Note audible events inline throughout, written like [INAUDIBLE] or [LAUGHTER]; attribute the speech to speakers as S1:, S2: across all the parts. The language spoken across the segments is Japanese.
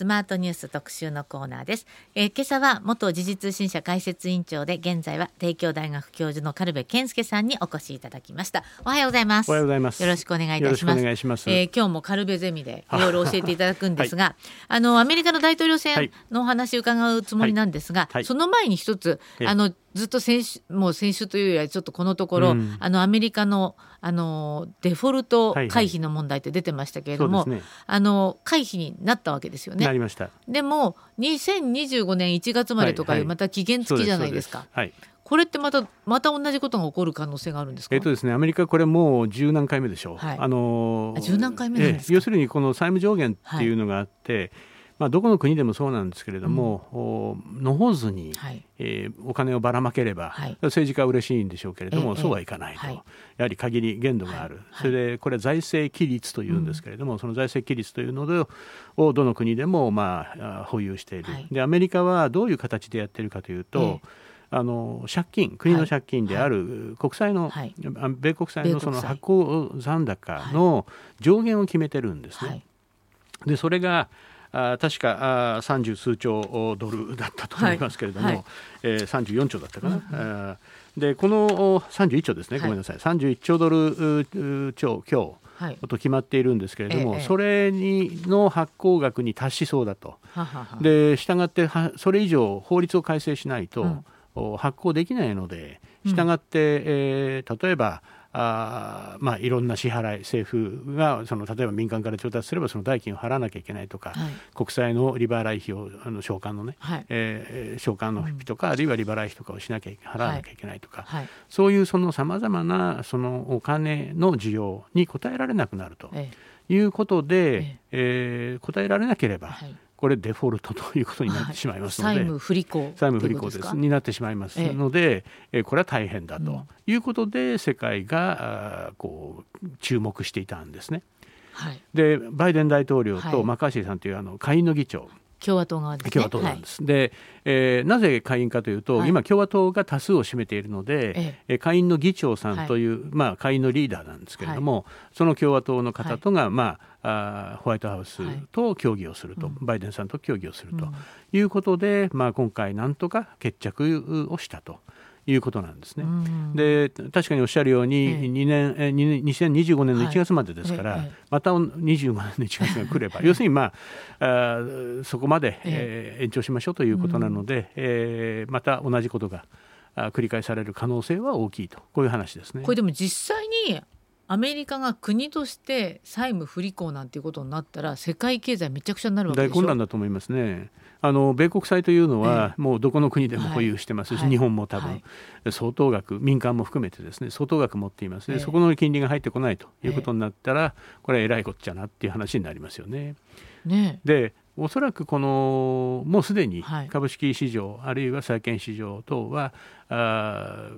S1: スマートニュース特集のコーナーです、えー、今朝は元時事通信社解説委員長で現在は帝京大学教授の軽部健介さんにお越しいただきました。おはようございます。
S2: おはようございます。
S1: よろしくお願いいたします。お
S2: 願いします、
S1: えー、今日も軽部ゼミでいろいろ教えていただくんですが、[LAUGHS] はい、あのアメリカの大統領選のお話を伺うつもりなんですが、はい。はい、その前に一つあのずっと先週もう先週というよりはちょっとこのところ、うん、あのアメリカのあのデフォルト回避の問題って出てましたけれども、はいはいね、あの回避になったわけですよね。
S2: なりました。
S1: でも2025年1月までとかいうまた期限付きじゃないですか。
S2: はい、
S1: これってまたまた同じことが起こる可能性があるんですか？
S2: えっとですね、アメリカこれもう十何回目でしょう。はい、あの
S1: 十何回目
S2: 要するにこの債務上限っていうのがあって、まあ、どこの国でもそうなんですけれども、うん、野放図に、はい、えー、お金をばらまければ、はい、政治家は嬉しいんでしょうけれども、えそうはいかないと、はい、やはり限り限度がある、それでこれは財政規律というんですけれども、うん、その財政規律というのをどの国でも、まあ、保有している、でアメリカはどういう形でやっているかというと、あの借金国の借金である国債の、はい、米国債のその発行残高の上限を決めてるんですね。でそれがあ確か三十数兆ドルだったと思いますけれども、はいはい、えー、34兆だったかな。うんでこの31兆ですね、ごめんなさい、31兆ドル超強と決まっているんですけれども、はいそれにの発行額に達しそうだと。はははで従ってはそれ以上法律を改正しないと、うん、発行できないので従って、うん、えー、例えばあまあ、いろんな支払い政府がその例えば民間から調達すればその代金を払わなきゃいけないとか、はい、国債の利払い費をあの償還のね、はい、えー、償還の費とか、うん、あるいは利払い費とかをしなきゃ払わなきゃいけないとか、はい、そういうそのさまざまなそのお金の需要に応えられなくなるということで、ええ。えー、応えられなければ、これデフォルトということになってしまいますので、
S1: 債務不履行
S2: 債務不履行です。になってしまいますので、ええ。これは大変だと。いうことで、世界がこう注目していたんですね。はい、でバイデン大統領とマッカーシーさんというあの下院の議長、
S1: 共和党側です、ね、
S2: 共和党なんです。はい、で、えー、なぜ下院かというと、はい、今共和党が多数を占めているので、ええ、下院の議長さんという、はい、まあ下院のリーダーなんですけれども、その共和党の方とが、まああホワイトハウスと協議をすると、はいバイデンさんと協議をするということで、まあ、今回なんとか決着をしたと。いうことなんですね。で確かにおっしゃるように2年、えー、2025年の1月までですから、はい、また25年の1月が来れば [LAUGHS] 要するに、まあ、あそこまで、えー、延長しましょうということなので、えー、また同じことが繰り返される可能性は大きいと。こういう話ですね。
S1: これでも実際にアメリカが国として債務不履行なんていうことになったら世界経済めちゃくちゃになるわけで
S2: しょ？大混乱だと思いますね。あの米国債というのは、もうどこの国でも保有してますし、はい、日本も多分、はい、相当額民間も含めてですね相当額持っていますね、そこの金利が入ってこないということになったら、これはえらいこっちゃなっていう話になりますよね。
S1: ね
S2: でおそらくこのもうすでに株式市場、はい、あるいは債券市場等はあ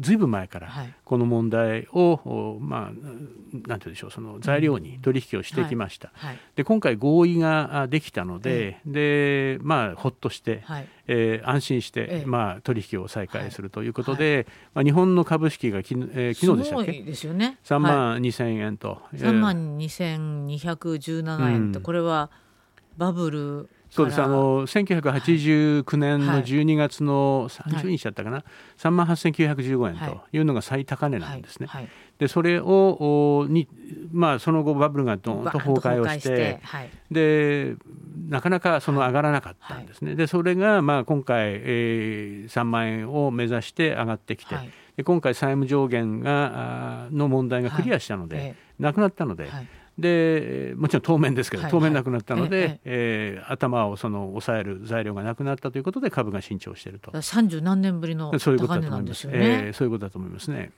S2: ずいぶん前からこの問題を、はい、まあ、なんて言うでしょうその材料に取引をしてきました、はい、で今回合意ができたので,、でまあ、ほっとして、はい、えー、安心して、まあ、取引を再開するということで、まあ、日本の株式がき、えー、昨日でしたっけ？
S1: ですよね。
S2: 3万2000円と、
S1: はい、3万2217円と、これはバブル
S2: そうです。あの1989年の12月の30日だったかな、はい、3万8915円とい。うのが最高値なんですね。はい。はい、でそれをに、まあ、その後バブルがどんと崩壊をしてでなかなかその上がらなかったんですね。でそれがまあ今回、えー、3万円を目指して上がってきて、で今回債務上限がの問題がクリアしたので、なくなったので。でもちろん当面ですけど、当面なくなったので、ええ頭をその抑える材料がなくなったということで株が伸長していると。
S1: 三十何年ぶりの高値なんですよね。え
S2: ー、そういうことだと思いますね。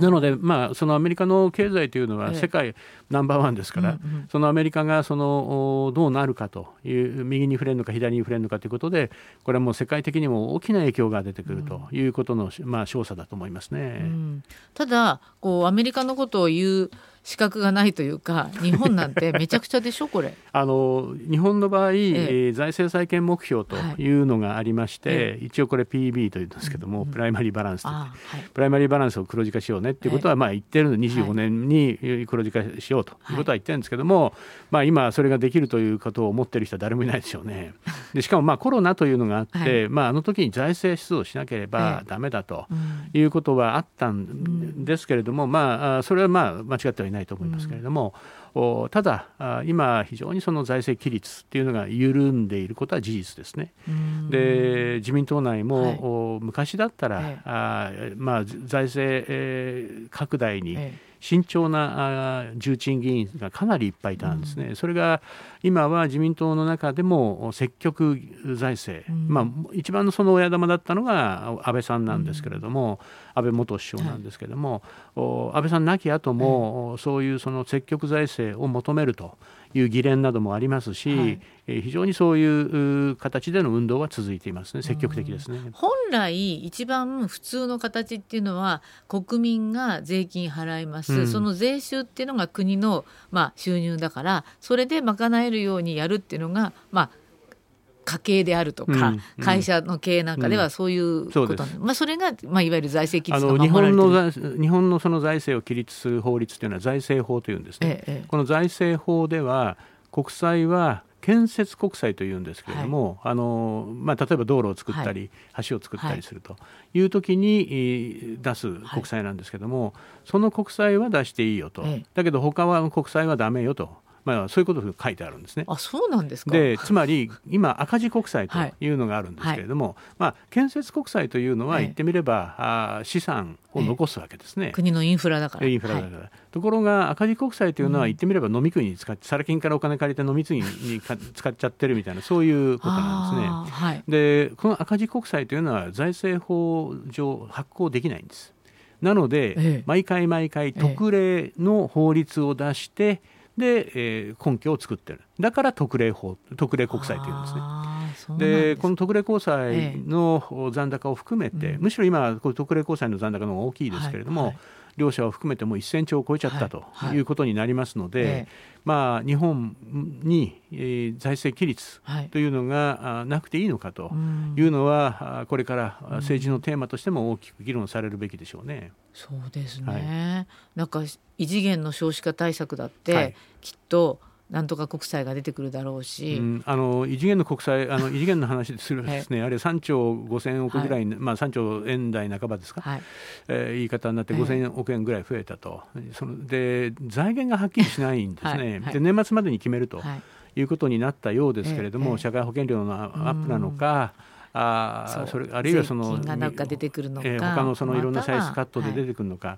S2: なので、まあ、そのアメリカの経済というのは世界ナンバーワンですから、そのアメリカがそのどうなるかという右に触れるのか左に触れるのかということでこれはもう世界的にも大きな影響が出てくるということの、まあ、調査だと思いますね。うん、
S1: ただこうアメリカのことを言う資格がないというか日本なんてめちゃくちゃでしょこれ。[LAUGHS]
S2: あの日本の場合、ええ。財政再建目標というのがありまして、はい、一応これ PB というんですけども、うん、プライマリーバランスと、はい、プライマリーバランスを黒字化しようねっていうことはまあ言ってるので25年に黒字化しようということは言ってるんですけども、まあ、今それができるということを思ってる人は誰もいないでしょうね。[LAUGHS] でしかもまあコロナというのがあって、まあ、あの時に財政出動しなければだめだということはあったんですけれども、まあ、それはまあ間違ってはいないと思いますけれども、ただ今非常にその財政規律っていうのが緩んでいることは事実ですね。で自民党内も、昔だったら、あまあ、財政、拡大に、慎重な重鎮議員がかなりいっぱいいたんですね、うん、それが今は自民党の中でも積極財政、うん、まあ、一番のその親玉だったのが安倍さんなんですけれども、うん、安倍元首相なんですけれども、はい、安倍さん亡き後も、そういうその積極財政を求めるという議連などもありますし、はい、非常にそういう形での運動は続いていますね。積極的ですね、
S1: 本来一番普通の形っていうのは国民が税金払います、うん、その税収っていうのが国の、まあ、収入だからそれで賄えるようにやるっていうのがまあ家計であるとか、会社の経営なんかではそういうこと、うん、まあ、それが、まあ、いわゆる財政規律
S2: が日本の日本のその財政を規律する法律というのは財政法というんですね、ええ、この財政法では国債は建設国債というんですけれども、はい、あのまあ、例えば道路を作ったり、はい、橋を作ったりすると。いう時に出す国債なんですけれども、はい、その国債は出していいよと、だけど他は国債はだめよとまあ、そういうことが書いてあるんですね。
S1: あそうなんですか？
S2: でつまり今赤字国債とい。うのがあるんですけれども、はい、まあ、建設国債というのは言ってみれば、あ資産を残すわけですね、
S1: 国のインフラだから。
S2: インフラだから、はい、ところが赤字国債というのは言ってみれば飲み食いに使って、サラ金からお金借りて飲み次に使っちゃってるみたいなそういうことなんですね。はい、でこの赤字国債というのは財政法上発行できないんです。なので、ええ、毎回毎回特例の法律を出して、えで、えー、根拠を作ってる。だから特例法特例国債というんですね。でこの特例公債の残高を含めて、ええ、むしろ今こ特例公債の残高の方が大きいですけれども、はいはい、両者を含めても1000兆を超えちゃったとい。うことになりますので、はいはい、まあ、日本に、えー、財政規律というのが、なくていいのかというのは、これから政治のテーマとしても大きく議論されるべきでしょうね。
S1: そうですね、なんか異次元の少子化対策だって、きっとなんとか国債が出てくるだろうし、う
S2: ん、あの異次元の国債あの [LAUGHS] 異次元の話でするですね、あれ3兆5000億ぐらい、はい、まあ、3兆円台半ばですか、はい、えー、言い方になって5000億円ぐらい増えたと、そので財源がはっきりしないんですね、はい、で年末までに決めるとい。うことになったようですけれども、社会保険料のアップなのか、あそれあるいはその
S1: がか出てくるのか、
S2: えー、他のそのいろんなサイズカットで出てくるのか、は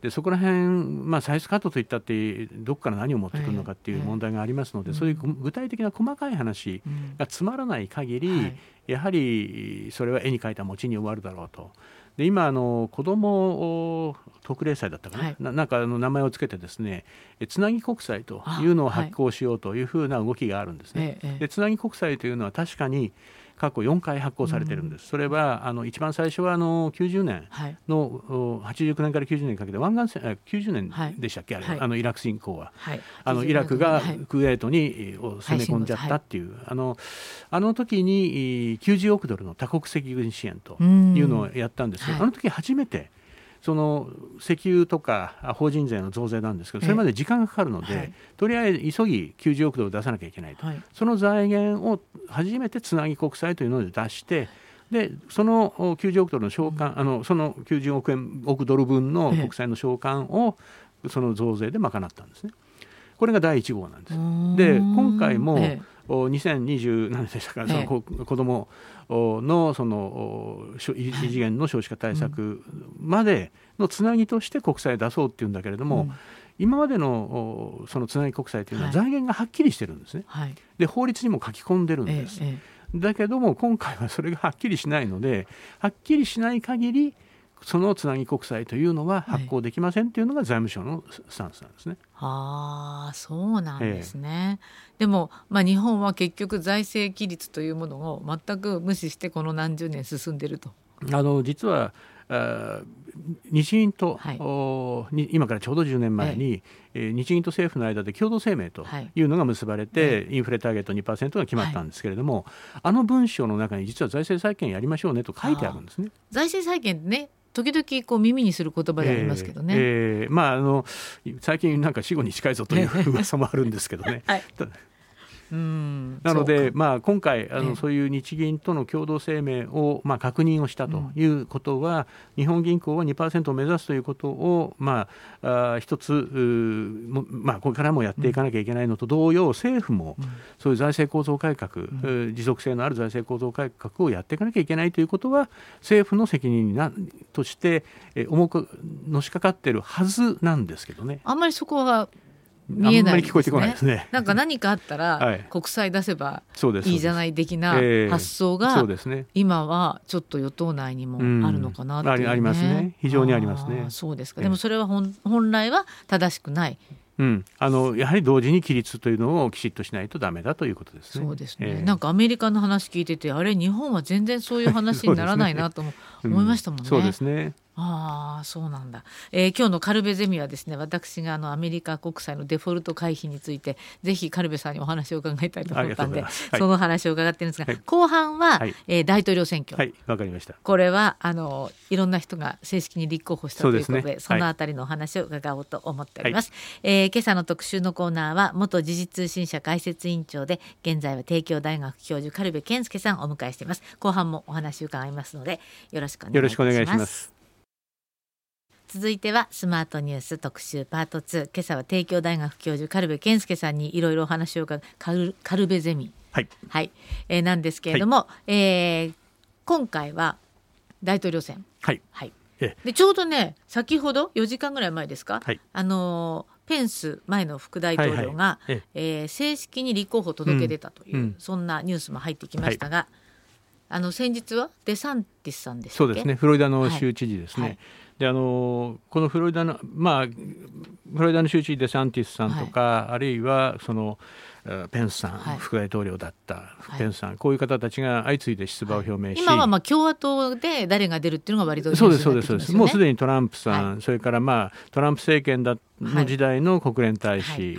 S2: い、でそこら辺、まあ、サイズカットといったってどこから何を持ってくるのかっていう問題がありますので、そういう具体的な細かい話がつまらない限り、うんはい、やはりそれは絵に描いた餅に終わるだろうと。で今あの子ども特例債だったかな？はい、ななんかあの名前をつけてですねつなぎ国債というのを発行しようというふうな動きがあるんですね。でつなぎ国債というのは確かに過去4回発行されてるんです、うん、それはあの一番最初はあの90年の、はい、89年から90年にかけて湾岸戦90年でしたっけ、は。い、あれ、あのイラク侵攻は、はい、あのイラクがクウェートに攻め込んじゃったっていう、あのあの時に90億ドルの多国籍軍支援というのをやったんですけど、あの時初めてその石油とか法人税の増税なんですけどそれまで時間がかかるので、はい、とりあえず急ぎ90億ドル出さなきゃいけないと、はい、その財源を初めてつなぎ国債というので出してでその90億ドルの償還、うん、あのその90億円億ドル分の国債の償還をその増税で賄ったんですね。これが第1号なんです。で今回も、ええ。2020何でしたか、その子子どものその異次元の少子化対策までのつなぎとして国債出そうっていうんだけれども、うん、今までのそのつなぎ国債というのは財源がはっきりしてるんですね。はい、で法律にも書き込んでるんです。ええ、だけども今回はそれがはっきりしないのではっきりしない限りそのつなぎ国債というのは発行できませんというのが財務省のスタンスなんですね。
S1: ああそうなんですね。ええ、でも、まあ、日本は結局財政規律というものを全く無視してこの何十年進んでると。
S2: あの実はあ日銀と、はい、今からちょうど10年前に、ええ、日銀と政府の間で共同声明とい。うのが結ばれて、はい、インフレターゲット2%が決まったんですけれども、はい、あの文書の中に実は財政再建やりましょうねと書いてあるんですね。
S1: 財政再建ね時々こう耳にする言葉でありますけどね。え
S2: ーえー、まああの最近なんか死後に近いぞという噂もあるんですけどね。[LAUGHS] はい、なので、まあ、今回あの、そういう日銀との共同声明を、まあ、確認をしたということは、うん、日本銀行は2%を目指すということを、まあ、あ一つまあ、これからもやっていかなきゃいけないのと同様、政府もそういう財政構造改革、うん、持続性のある財政構造改革をやっていかなきゃいけないということは政府の責任なとして重くのしかかっているはずなんですけどね。
S1: あんまりそこは見えない、
S2: ね、聞こえてこないですね。
S1: なんか何かあったら [LAUGHS] 国債出せばいいじゃない的な発想が今はちょっと与党内にもあるのかなって、ね
S2: うん、ありますね。非常にありますね。
S1: そうですか。でもそれは本本来は正しくない。
S2: うん、あのやはり同時に規律というのをきちっとしないとだめだということです
S1: ね。そうですね、えー、なんかアメリカの話聞いててあれ日本は全然そういう話にならないなと [LAUGHS] 思いましたもんね。
S2: そうですね。
S1: ああそうなんだ、えー、今日のカルベゼミはですね私があのアメリカ国債のデフォルト回避についてぜひカルベさんにお話を伺いたいと思ったんで、はい、その話を伺ってるんですが、はい、後半は、はい、えー、大統領選挙。
S2: はいわかりました。
S1: これはあのいろんな人が正式に立候補したということでそ、ね,、のあたりのお話を伺おうと思っております、はい、えー、今朝の特集のコーナーは元時事通信社解説委員長で現在は帝京大学教授カルベ健介さんをお迎えしています。後半もお話を伺いますのでよろしくお願いします続いてはスマートニュース特集パート2今朝は帝京大学教授軽部健介さんにいろいろお話を伺うカルカルベゼミ、
S2: はい。
S1: はい。えー、なんですけれども、はい、えー、今回は大統領選。
S2: はい、
S1: はい、でちょうどね先ほど4時間ぐらい前ですか、はい、あのペンス前の副大統領が、はいはい、えー、正式に立候補を届け出たという、うん、そんなニュースも入ってきましたが、はい、あの先日はデサンティスさんで
S2: そうですね。フロリダの州知事ですね、はいであのこのフロリダのまあフロリダの州知事デサンティスさんとか、はい、あるいはそのペンスさん、はい、副大統領だったペンスさん、はい、こういう方たちが相次いで出馬を表明し、
S1: 今はまあ共和党で誰が出るっていうのが割と、
S2: ね、そうですそうですそうです。もうすでにトランプさん、それからまあトランプ政権だの時代の国連大使、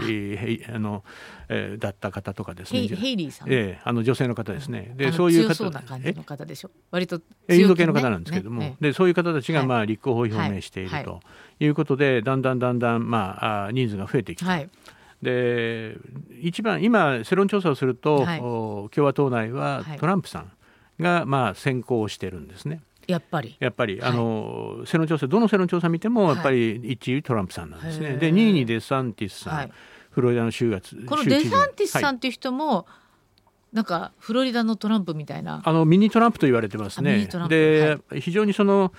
S2: あのえー、だった方とかですね。
S1: ヘイリーさん。
S2: ええー、あの女性の方ですね。
S1: で、そういう方。そうな感じの方でしょ？割と、
S2: ね、インド系の方なんですけども、ね、で、そういう方たちがまあ立候補を表明しているとい。うことで、だんだんだんだんまああ人数が増えてきて。はいで一番今世論調査をすると、はい、共和党内はトランプさんがまあ先行してるんですね。
S1: やっぱり。
S2: やっぱり、はい、あの世論調査どの世論調査見てもやっぱり一位トランプさんなんですね。で2位にデサンティスさん、フロリダの州が
S1: このデサンティスさんっていう人も、なんかフロリダのトランプみたいな。
S2: あのミニトランプと言われてますね。で、はい、非常にその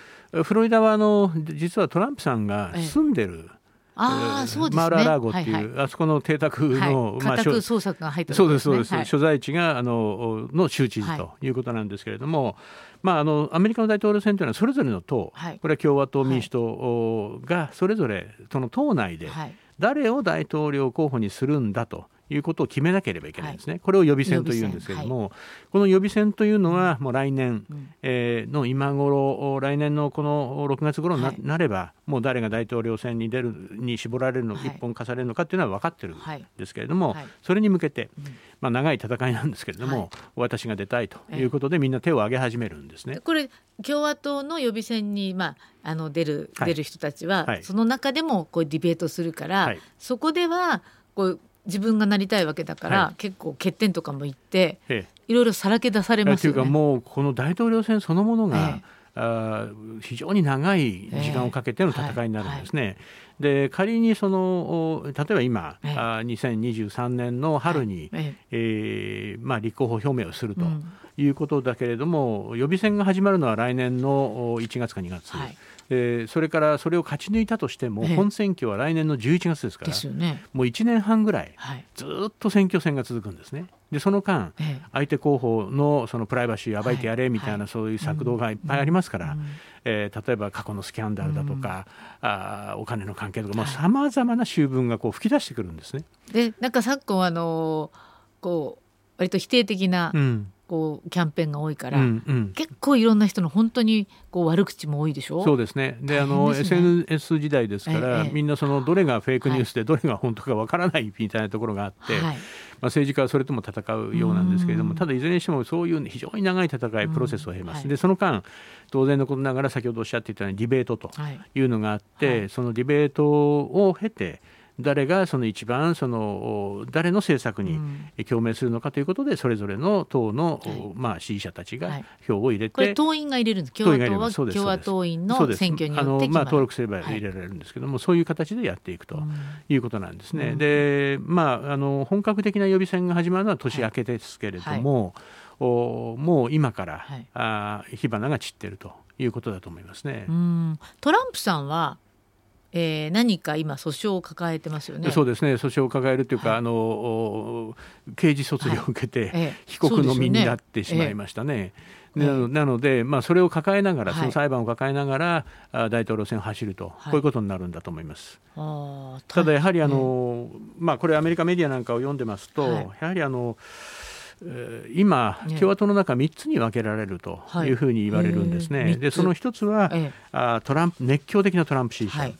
S2: フロリダはあの実はトランプさんが住んでる、ええ
S1: あそうですね、
S2: マーラーラーゴっていう、はいはい、あそこの邸宅の、
S1: はい、まあ、捜索が入った、
S2: ね、そうですそうです、はい、所在地があのの州知事とい。うことなんですけれども、まあ、あのアメリカの大統領選というのはそれぞれの党、これは共和党民主党がそれぞれその党内で誰を大統領候補にするんだということを決めなければいけないんですね、はい、これを予備選というんですけれども、はい、この予備選というのはもう来年、うん、えー、の今頃来年のこの6月頃になはい、なればもう誰が大統領選に出るに絞られるの、一本化されるのかっていうのは分かってるんですけれども、それに向けて、まあ、長い戦いなんですけれども、私が出たいということでみんな手を挙げ始めるんですね。
S1: これ共和党の予備選に、まあ、あの出る出る人たちは、その中でもこうディベートするから、そこではこう自分がなりたいわけだから、はい、結構欠点とかも言って、ええ、いろいろさらけ出されますよね。
S2: というかもうこの大統領選そのものが、えあ非常に長い時間をかけての戦いになるんですね。えーはい。はい、で仮にその例えば今、えー、あ2023年の春に、はい、えー、まあ、立候補表明をするということだけれども、うん、予備選が始まるのは来年の1月か2月。はいえー、それからそれを勝ち抜いたとしても、本選挙は来年の11月ですから、ね、もう1年半ぐらい、ずっと選挙戦が続くんですね。でその間、相手候補のそのプライバシーを暴いてやれみたいな、そういう策動がいっぱいありますから、えー、例えば過去のスキャンダルだとか、うん、あお金の関係とかさまざ、まな習文がこう吹き出してくるんですね。
S1: でなんか昨今あのこう割と否定的な、うんこうキャンペーンが多いから、うんうん、結構いろんな人の本当にこう悪口も多いでしょ？
S2: そうですね。で、ね、あの SNS 時代ですから、ええ、みんなそのどれがフェイクニュースでどれが本当かわからないみたいなところがあって、はい、まあ、政治家はそれとも戦うようなんですけれどもただいずれにしてもそういう非常に長い戦いプロセスを経ます。でその間当然のことながら先ほどおっしゃっていたようにディベートというのがあって、はい、そのディベートを経て誰がその一番その誰の政策に共鳴するのかということで、それぞれの党の、まあ、支持者たちが票を入れて、こ
S1: れ党員が入れるんです。共和党は共和党員の選挙によって
S2: まあ、登録すれば入れられるんですけども、そういう形でやっていくということなんですね。でまああの本格的な予備選が始まるのは年明けですけれども、おもう今から、はい、あ火花が散っているということだと思いますね。
S1: トランプさんはえー、何か今訴訟を抱えてますよね。
S2: そうですね。訴訟を抱えるというか、はい、あの刑事訴追を受けて、はい、被告の身になってしまいましたね。なのなので、まあ、それを抱えながら、その裁判を抱えながら、はい、大統領選を走ると、こういうことになるんだと思います。ただやはりあの、まあ、これ、アメリカメディアなんかを読んでますと、やはりあの今、共和党の中3つに分けられるとい。うふうに言われるんですね。でその1つは、あトランプ熱狂的なトランプ支持者、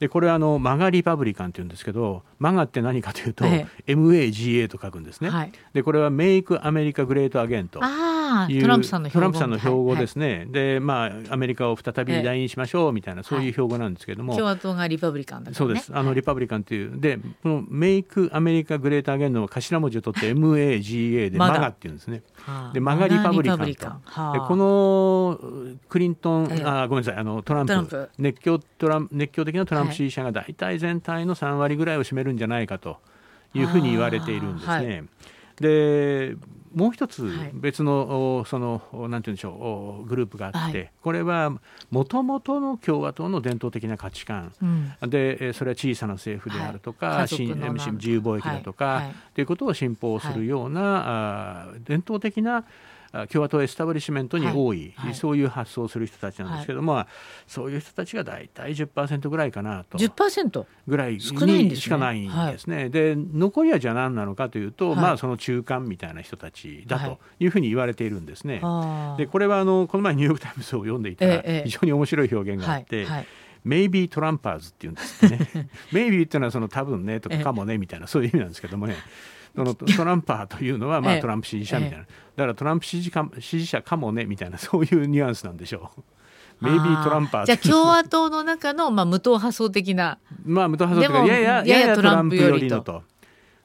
S2: でこれはあのマガリパブリカンって言うんですけどマガって何かというと、ええ、MAGA と書くんですね、はい、でこれはメイクアメリカグレー。トアゲンと
S1: ト
S2: トランプさんの標語ですね、はい、でまあアメリカを再び来日しましょうみたいな、そういう標語なんですけども、
S1: 共和党がリパブリカンだ、
S2: ね、そうです。あのリパブリカンという。でこのメイクアメリカグレートアゲンの頭文字を取って MAGA でマガっていうんですね。でマガリパブリカンと。でこのクリントン、あごめんなさい。あのトランプ。熱狂トラ熱狂的なトランプ支持者が大体全体の3割ぐらいを占めるんじゃないかというふうに言われているんですね。はい、でもう一つ別の、はい、そのなんて言うんでしょうグループがあって、はい、これはもともとの共和党の伝統的な価値観、うん、でそれは小さな政府であるとか、はい、自由貿易だとか、とい。うことを信奉するような、あ伝統的な共和党エスタブリッシュメントに多い、はい。はい、そういう発想をする人たちなんですけども、はい、そういう人たちが大体10%ぐらいかなと。
S1: 10%
S2: ぐらいにしかないんですね。で残りはじゃあ何なのかというと、まあその中間みたいな人たちだとい。うふうに言われているんですね。でこれはあのこの前ニューヨーク・タイムズを読んでいたら非常に面白い表現があって。 Maybe Trumpers っていうんですね。 Maybe っていうのはその多分ねとかかもねみたいなそういう意味なんですけどもね。そのトランパーというのは、まあ、トランプ支持者みたいな、だからトランプ支持か支持者かもねみたいな [LAUGHS] そういうニュアンスなんでしょう。メイビートランパー
S1: じゃあ共和党の中の、まあ、無党派層的な。
S2: まあ無党派層的なややややトランプ寄りのと。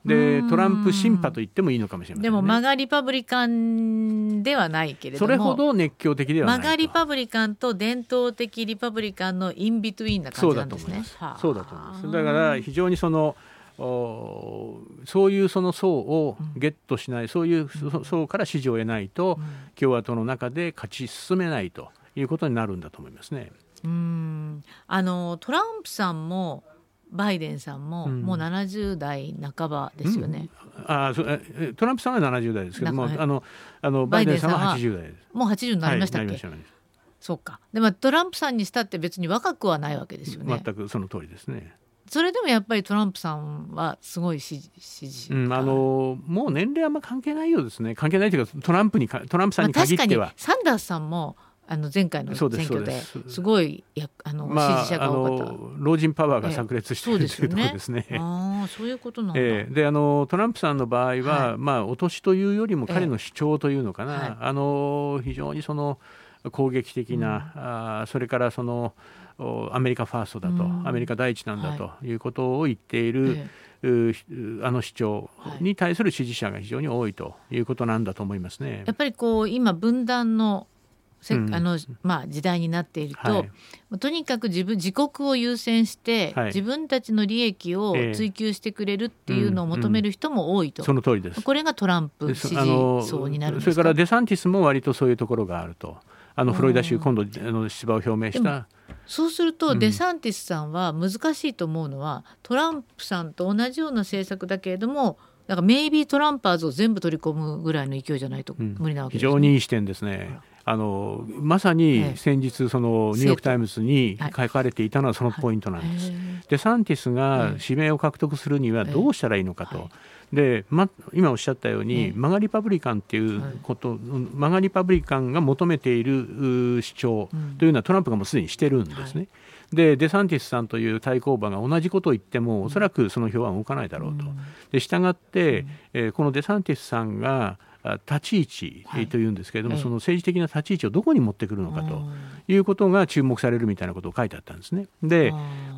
S2: でトランプシンパと言ってもいいのかもしれません、ね、
S1: でもマガリパブリカンではないけれども。
S2: それほど熱狂的ではない
S1: マガリパブリカンと伝統的リパブリカンのインビトゥインな感じなんですね。
S2: そうだと思います。だから非常にそのそういうその層をゲットしない、うん、そういう層から支持を得ないと、うん、共和党の中で勝ち進めないということになるんだと思いますね。
S1: うんあのトランプさんもバイデンさんももう70代半ばですよね。
S2: うん、あトランプさんは70代ですけども、あのあのバイデンさんは80代です。
S1: もう80になりましたっけ、はい、そうか。でもトランプさんにしたって別に若くはないわけですよね。
S2: 全くその通りですね。
S1: それでもやっぱりトランプさんはすごい支持支持、
S2: うん、あのもう年齢あんま関係ないようですね関係ないというかトランプにトランプさんに限っては、まあ、
S1: サンダースさんもあの前回の選挙ですごいやあの、まあ、支持者が多かった。
S2: 老人パワーが炸裂している、ええ、というところですね。[LAUGHS]
S1: あそういうことなんだ、え
S2: え、であのトランプさんの場合は、はい、まあ、お年というよりも彼の主張というのかな、はい、あの非常にその攻撃的な、うん、あそれからそのアメリカファーストだと、うん、アメリカ第一なんだとい。うことを言っている、はい、あの主張に対する支持者が非常に多いということなんだと思いますね。
S1: やっぱりこう今分断のせ、うん、あのまあ、時代になっていると、はい、とにかく自分自国を優先して、はい、自分たちの利益を追求してくれるっていうのを求める人も多いと、
S2: その通りです。
S1: これがトランプ支持層になる
S2: それからデサンティスも割とそういうところがあると。あのフロリダ州今度あの出馬を表明した
S1: そうすると、デサンティスさんは難しいと思うのは、トランプさんと同じような政策だけれどもなんか Maybe Trumpers を全部取り込むぐらいの勢いじゃないと無理なわけ
S2: です、ね。うん、非常にいい視点ですね。あのまさに先日そのニューヨーク・タイムズに書かれていたのはそのポイントなんです。デサンティスが指名を獲得するにはどうしたらいいのかと。で、ま、今おっしゃったように、マガリパブリカンっていうこと、はい、マガリパブリカンが求めている主張というのはトランプがもうすでにしてるんですね。はい。でデサンティスさんという対抗馬が同じことを言ってもおそらくその票は動かないだろうと。で従って、えー、このデサンティスさんが立ち位置というんですけれども、はい、その政治的な立ち位置をどこに持ってくるのかということが注目されるみたいなことを書いてあったんですね。で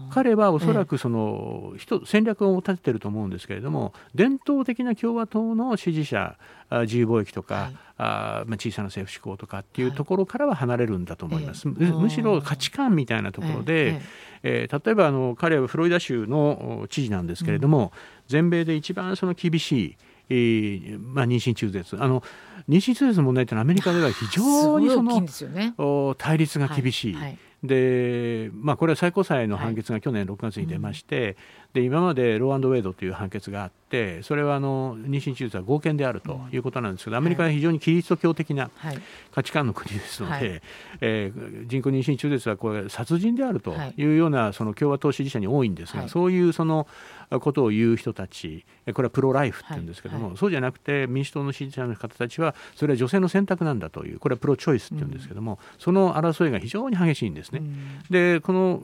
S2: 彼はおそらくその、人戦略を立ててると思うんですけれども伝統的な共和党の支持者自由貿易とか、はい、あまあ、小さな政府志向とかっていうところからは離れるんだと思います。はい、むしろ価値観みたいなところで、えー、例えばあの彼はフロリダ州の知事なんですけれども、うん、全米で一番その厳しいえーまあ、妊娠中絶あの妊娠中絶の問題というのはアメリカでは非常にその、ね、対立が厳しい。はいはいでまあ、これは最高裁の判決が去年6月に出まして、で今までローアンドウェイドという判決があってそれはあの妊娠手術は合憲であるということなんですけど、アメリカは非常にキリスト教的な価値観の国ですので、はい、えー、人工妊娠中絶はこれ殺人であるとい。うようなその共和党支持者に多いんですが、はい、そういうそのことを言う人たちこれはプロライフって言うんですけども、そうじゃなくて民主党の支持者の方たちはそれは女性の選択なんだというこれはプロチョイスって言うんですけども、うん、その争いが非常に激しいんですね。うん、でこの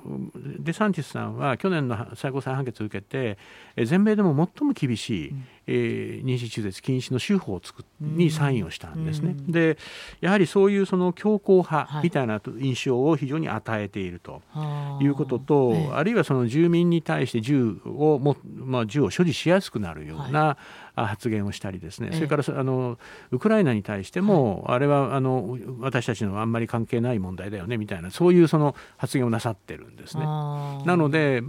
S2: デサンティスさんは去年の最高裁判決続けて全米でも最も厳しい、えー、妊娠中絶禁止の州法を作にサインをしたんですね。でやはりそういうその強硬派みたいな印象を非常に与えているということと、はい、あるいはその住民に対して銃をも、まあ、銃を所持しやすくなるような、発言をしたりですね、それからあのウクライナに対しても、あれはあの私たちのあんまり関係ない問題だよねみたいなそういうその発言をなさってるんですね。なので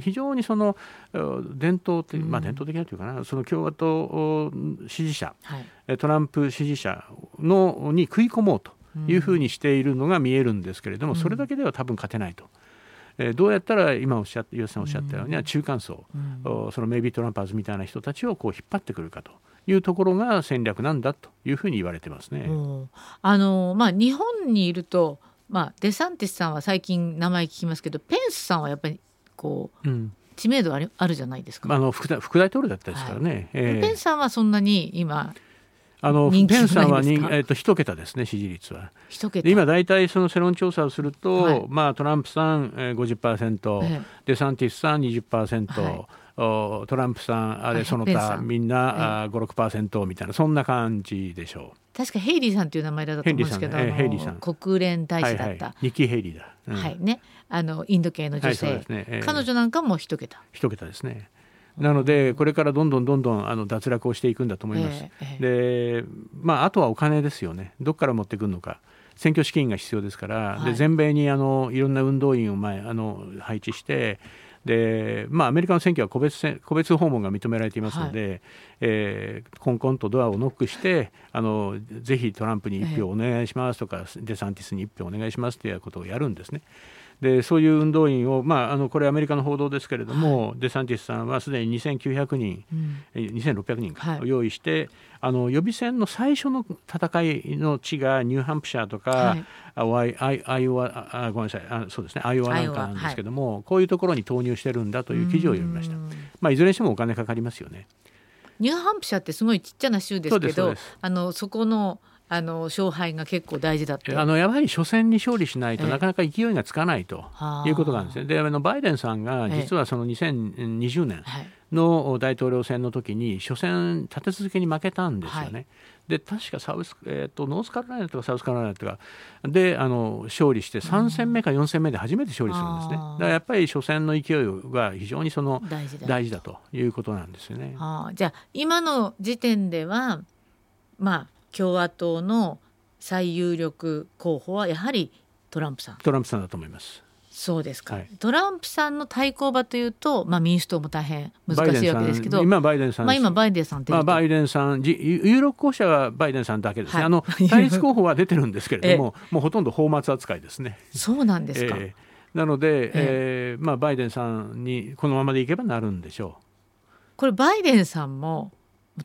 S2: 非常にその伝統的、まあ、伝統的なというかな、その共和党支持者、はい、トランプ支持者のに食い込もうというふうにしているのが見えるんですけれども、それだけでは多分勝てないと。えどうやったら今おっしゃった吉さんおっしゃったように、中間層、うん、そのメイビートランパーズみたいな人たちをこう引っ張ってくるかというところが戦略なんだというふうに言われてますね。
S1: あのまあ、日本にいると、まあ、デサンティスさんは最近名前聞きますけどペンスさんはやっぱりこう、うん、知名度あるあるじゃないですか。
S2: あの副大副大統領だったですからね。はい。
S1: えー、ペンさんはそんなに今
S2: あのペンさんはに、えーと、一桁ですね、支持率は。
S1: 一桁。
S2: 今、大体その世論調査をすると、はい、まあ、トランプさん、えー、50%、えー、デサンティスさん20%、はい。おトランプさんあれその他みんな、えー、56%みたいなそんな感じでしょ
S1: う。確かヘイリーさんという名前だったと思うんですけど、えー、ヘイリーさん。国連大使だった、はいはい、
S2: ニキ・ヘイリーだ、
S1: うん、はい。ね。あのインド系の女性、はいね。えー、彼女なんかも一桁。
S2: 一桁ですね。なのでこれからどんどんどんどんあの脱落をしていくんだと思います。えー、でまああとはお金ですよね。どこから持ってくるのか。選挙資金が必要ですから、はい、で全米にあのいろんな運動員を前あの配置してで、まあ、アメリカの選挙は個別個別訪問が認められていますので、はい、えー、コンコンとドアをノックしてあのぜひトランプに1票お願いしますとか、えー、デサンティスに1票お願いしますということをやるんですね。でそういう運動員を、まあ、あのこれアメリカの報道ですけれども、はい、デサンティスさんはすでに2900人、うん、2600人か、を用意して、あの予備選の最初の戦いの地がニューハンプシャーとか、はい、アイアイオワあごめんなさいあそうですねアイオワなんかなんですけども、はい、こういうところに投入してるんだという記事を読みました。まあ、いずれにしてもお金かかりますよね。
S1: ニューハンプシャーってすごいちっちゃな州ですけどあのそこのあの勝敗が結構大事だって
S2: あのやはり初戦に勝利しないと、なかなか勢いがつかないということなんですね。であのバイデンさんが実はその2020年の大統領選の時に初戦立て続けに負けたんですよね。はい、で確かサウス、えーと、ノースカロライナとかサウスカロライナとかであの勝利して3戦目か4戦目で初めて勝利するんですね。だからやっぱり初戦の勢いが非常にその大事だ。ということなんですよね。
S1: じゃあ今の時点ではまあ共和党の最有力候補はやはりトランプさん。
S2: トランプさんだと思います。
S1: そうですか、はい、トランプさんの対抗馬というと、まあ、民主党も大変難しいわけですけど
S2: 今バイデンさん、
S1: まあ、今バイデンさん
S2: まあ、バイデンさん有力候補者はバイデンさんだけですね、はい、あの [LAUGHS] 対立候補は出てるんですけれどももうほとんど放末扱いですね。
S1: そうなんですか、え
S2: ー、なので、ええ。ー、まあ、バイデンさんにこのままでいけばなるんでしょう。
S1: これバイデンさんも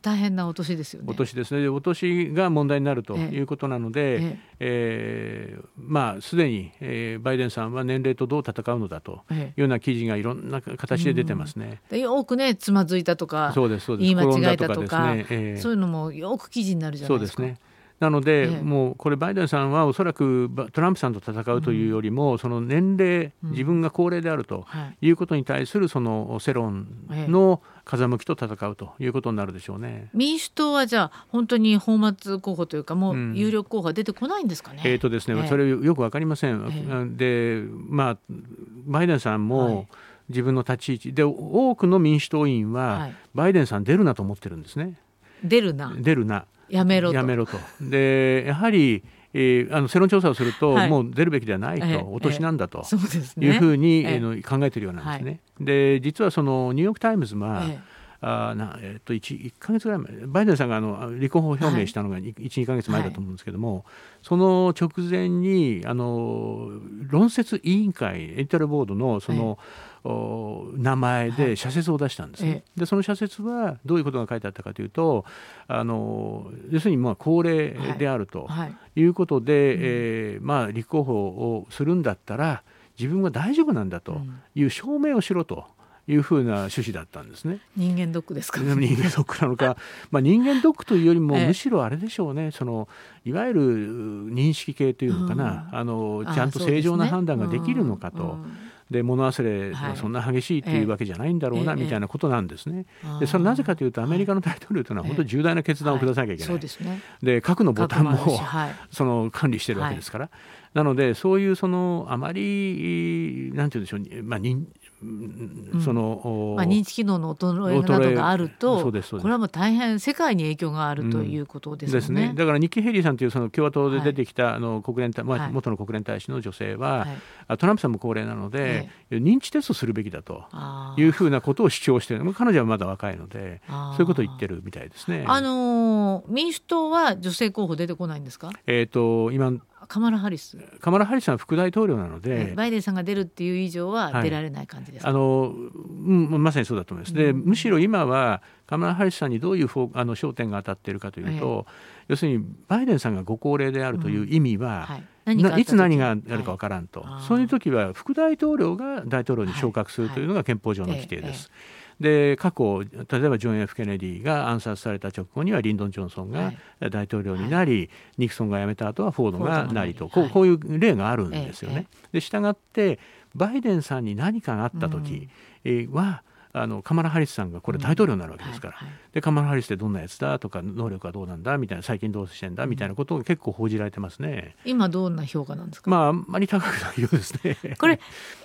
S1: 大変なお年ですよね。
S2: お年ですね。お年が問題になるということなので、えええー、まあすでに、えー、バイデンさんは年齢とどう戦うのだというような記事がいろんな形で出てますね。
S1: でよくねつまずいたとか、そうですそうです言い間違えたとか、ねえー、そういうのもよく記事になるじゃないですか。そうですね。
S2: なので、ええ、もうこれ、バイデンさんはおそらくトランプさんと戦うというよりも、うん、その年齢、自分が高齢であるとい。うことに対するその世論の風向きと戦うということになるでしょうね。
S1: 民主党はじゃあ、本当に泡沫候補というか、もう有力候補は出てこないんですかね。
S2: うん、えーとですね、それよく分かりません。で、まあ、バイデンさんも、はい。自分の立ち位置で多くの民主党員は、バイデンさん出るなと思ってるんですね。
S1: 出るな。
S2: 出るな
S1: やめろと。
S2: やめろと。で、やはり、えー、あの世論調査をすると、はい、もう出るべきではないと、えー、お年なんだと、いうふうに、えー、考えているようなんですね。はい、で実はそのニューヨーク・タイムズは、えーあなえっと 1, 1か月ぐらい前バイデンさんがあの立候補表明したのが1、はい、2か月前だと思うんですけども、はい、その直前にあの論説委員会エディタルボードのその、名前で社説を出したんですね、はい、でその社説はどういうことが書いてあったかというとあの要するにまあ高齢であるとい。うことで、はいはい、えー、まあ、立候補をするんだったら自分は大丈夫なんだという証明をしろと。いうふうな趣旨だったんですね。
S1: 人間ドックですか、
S2: ね、人間ドックなのか、[LAUGHS] まあ人間ドックというよりも、むしろあれでしょうね。そのいわゆる認識系というのかな、うん、あのちゃんと正常な判断ができるのかと。で物忘れがそんな激しいというわけじゃないんだろうな、みたいなことなんですね。でそれなぜかというとアメリカの大統領というのは本当に重大な決断を下さなきゃいけない。で核のボタンもその管理してるわけですから。なのでそういうそのあまりなんて言うんでしょう、まあ、
S1: その、まあ、認知機能の衰えなどがあるとこれはもう大変世界に影響があるということですね。うん、ですね。
S2: だからニッキー・ヘリーさんというその共和党で出てきた、はい、あの国連まあ、元の国連大使の女性は、はい、トランプさんも高齢なので、はい、認知テストするべきだというふうなことを主張している彼女はまだ若いのでそういうことを言ってるみたいですね。
S1: あのー、民主党は女性候補出てこないんですか？
S2: えーと今
S1: カマラ・ハリス。
S2: カマラ・ハリスさん副大統領なので、
S1: バイデンさんが出るっていう以上は出られない感じですか、
S2: はい、あのうん、まさにそうだと思います。でむしろ今はカマラ・ハリスさんにどういうあの焦点が当たっているかというと、ええ、要するにバイデンさんがご高齢であるという意味は、うん。はい、いつ何があるか分からんと、はい、そういう時は副大統領が大統領に昇格するというのが憲法上の規定です。えで過去例えばジョン・ F・ ケネディが暗殺された直後にはリンドン・ジョンソンが大統領になり、はい、ニクソンが辞めた後はフォードがなりとこうこういう例があるんですよね。でしたがってバイデンさんに何かがあった時は、あのカマラ・ハリスさんがこれ大統領になるわけですから、うんはいはい、でカマラ・ハリスってどんなやつだとか能力はどうなんだみたいな最近どうしてんだみたいなことが結構報じられてますね。
S1: 今どんな評価なんですか？
S2: まああんまり高くないようですね。
S1: これ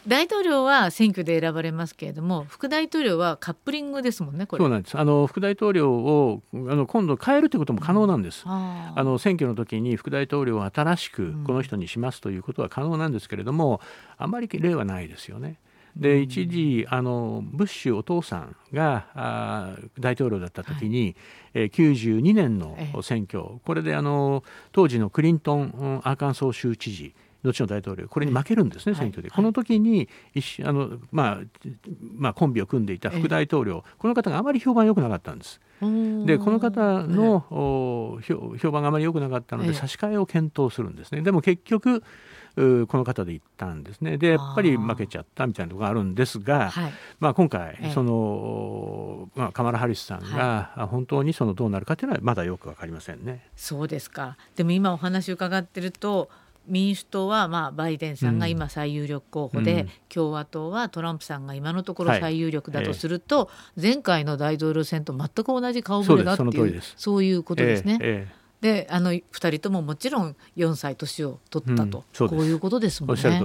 S1: 大統領は選挙で選ばれますけれども副大統領はカップリングですもんね
S2: そうなんです。あの副大統領をあの今度変えるということも可能なんです。うん、あの選挙の時に副大統領を新しくこの人にしますということは可能なんですけれども、あまり例はないですよね。で一時あのブッシュお父さんがあ大統領だった時に、はい、えー、92年の選挙、これであの当時のクリントンアーカンソー州知事後の大統領これに負けるんですね、選挙で、この時に一あの、まあまあ、コンビを組んでいた副大統領、この方があまり評判良くなかったんです。でこの方の、評判があまり良くなかったので差し替えを検討するんですね。でも結局この方で行ったんですね。でやっぱり負けちゃったみたいなところがあるんですが、はい、まあ、今回、その、まあ、カマラ・ハリスさんが本当にそのどうなるかというのはまだよく分かりませんね。
S1: そうですか。でも今お話伺ってると民主党はまあバイデンさんが今最有力候補で、うん、共和党はトランプさんが今のところ最有力だとすると、はいえ。ー、前回の大統領選と全く同じ顔ぶれだっていうそういうことですね。えーえーであの2人とももちろん4歳年を取ったと、うん、こういうことですもんね。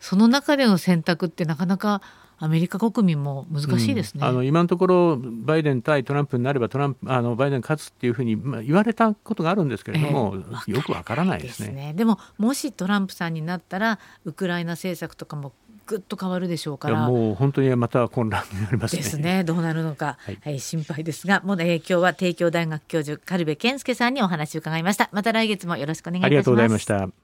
S1: その中での選択ってなかなかアメリカ国民も難しいですね、
S2: うん、あの今のところバイデン対トランプになればトランプあのバイデン勝つっていうふうに、まあ、言われたことがあるんですけれども、えー、よくわからないですね、ね、
S1: でももしトランプさんになったらウクライナ政策とかもぐっと変わるでしょうから。
S2: もう本当にまた混乱になります、
S1: ね、ですね。どうなるのか、はい、はい、心配ですが。もう、ね、今日は帝京大学教授軽部健介さんにお話を伺いました。また来月もよろしくお願いいたします。ありがとうございました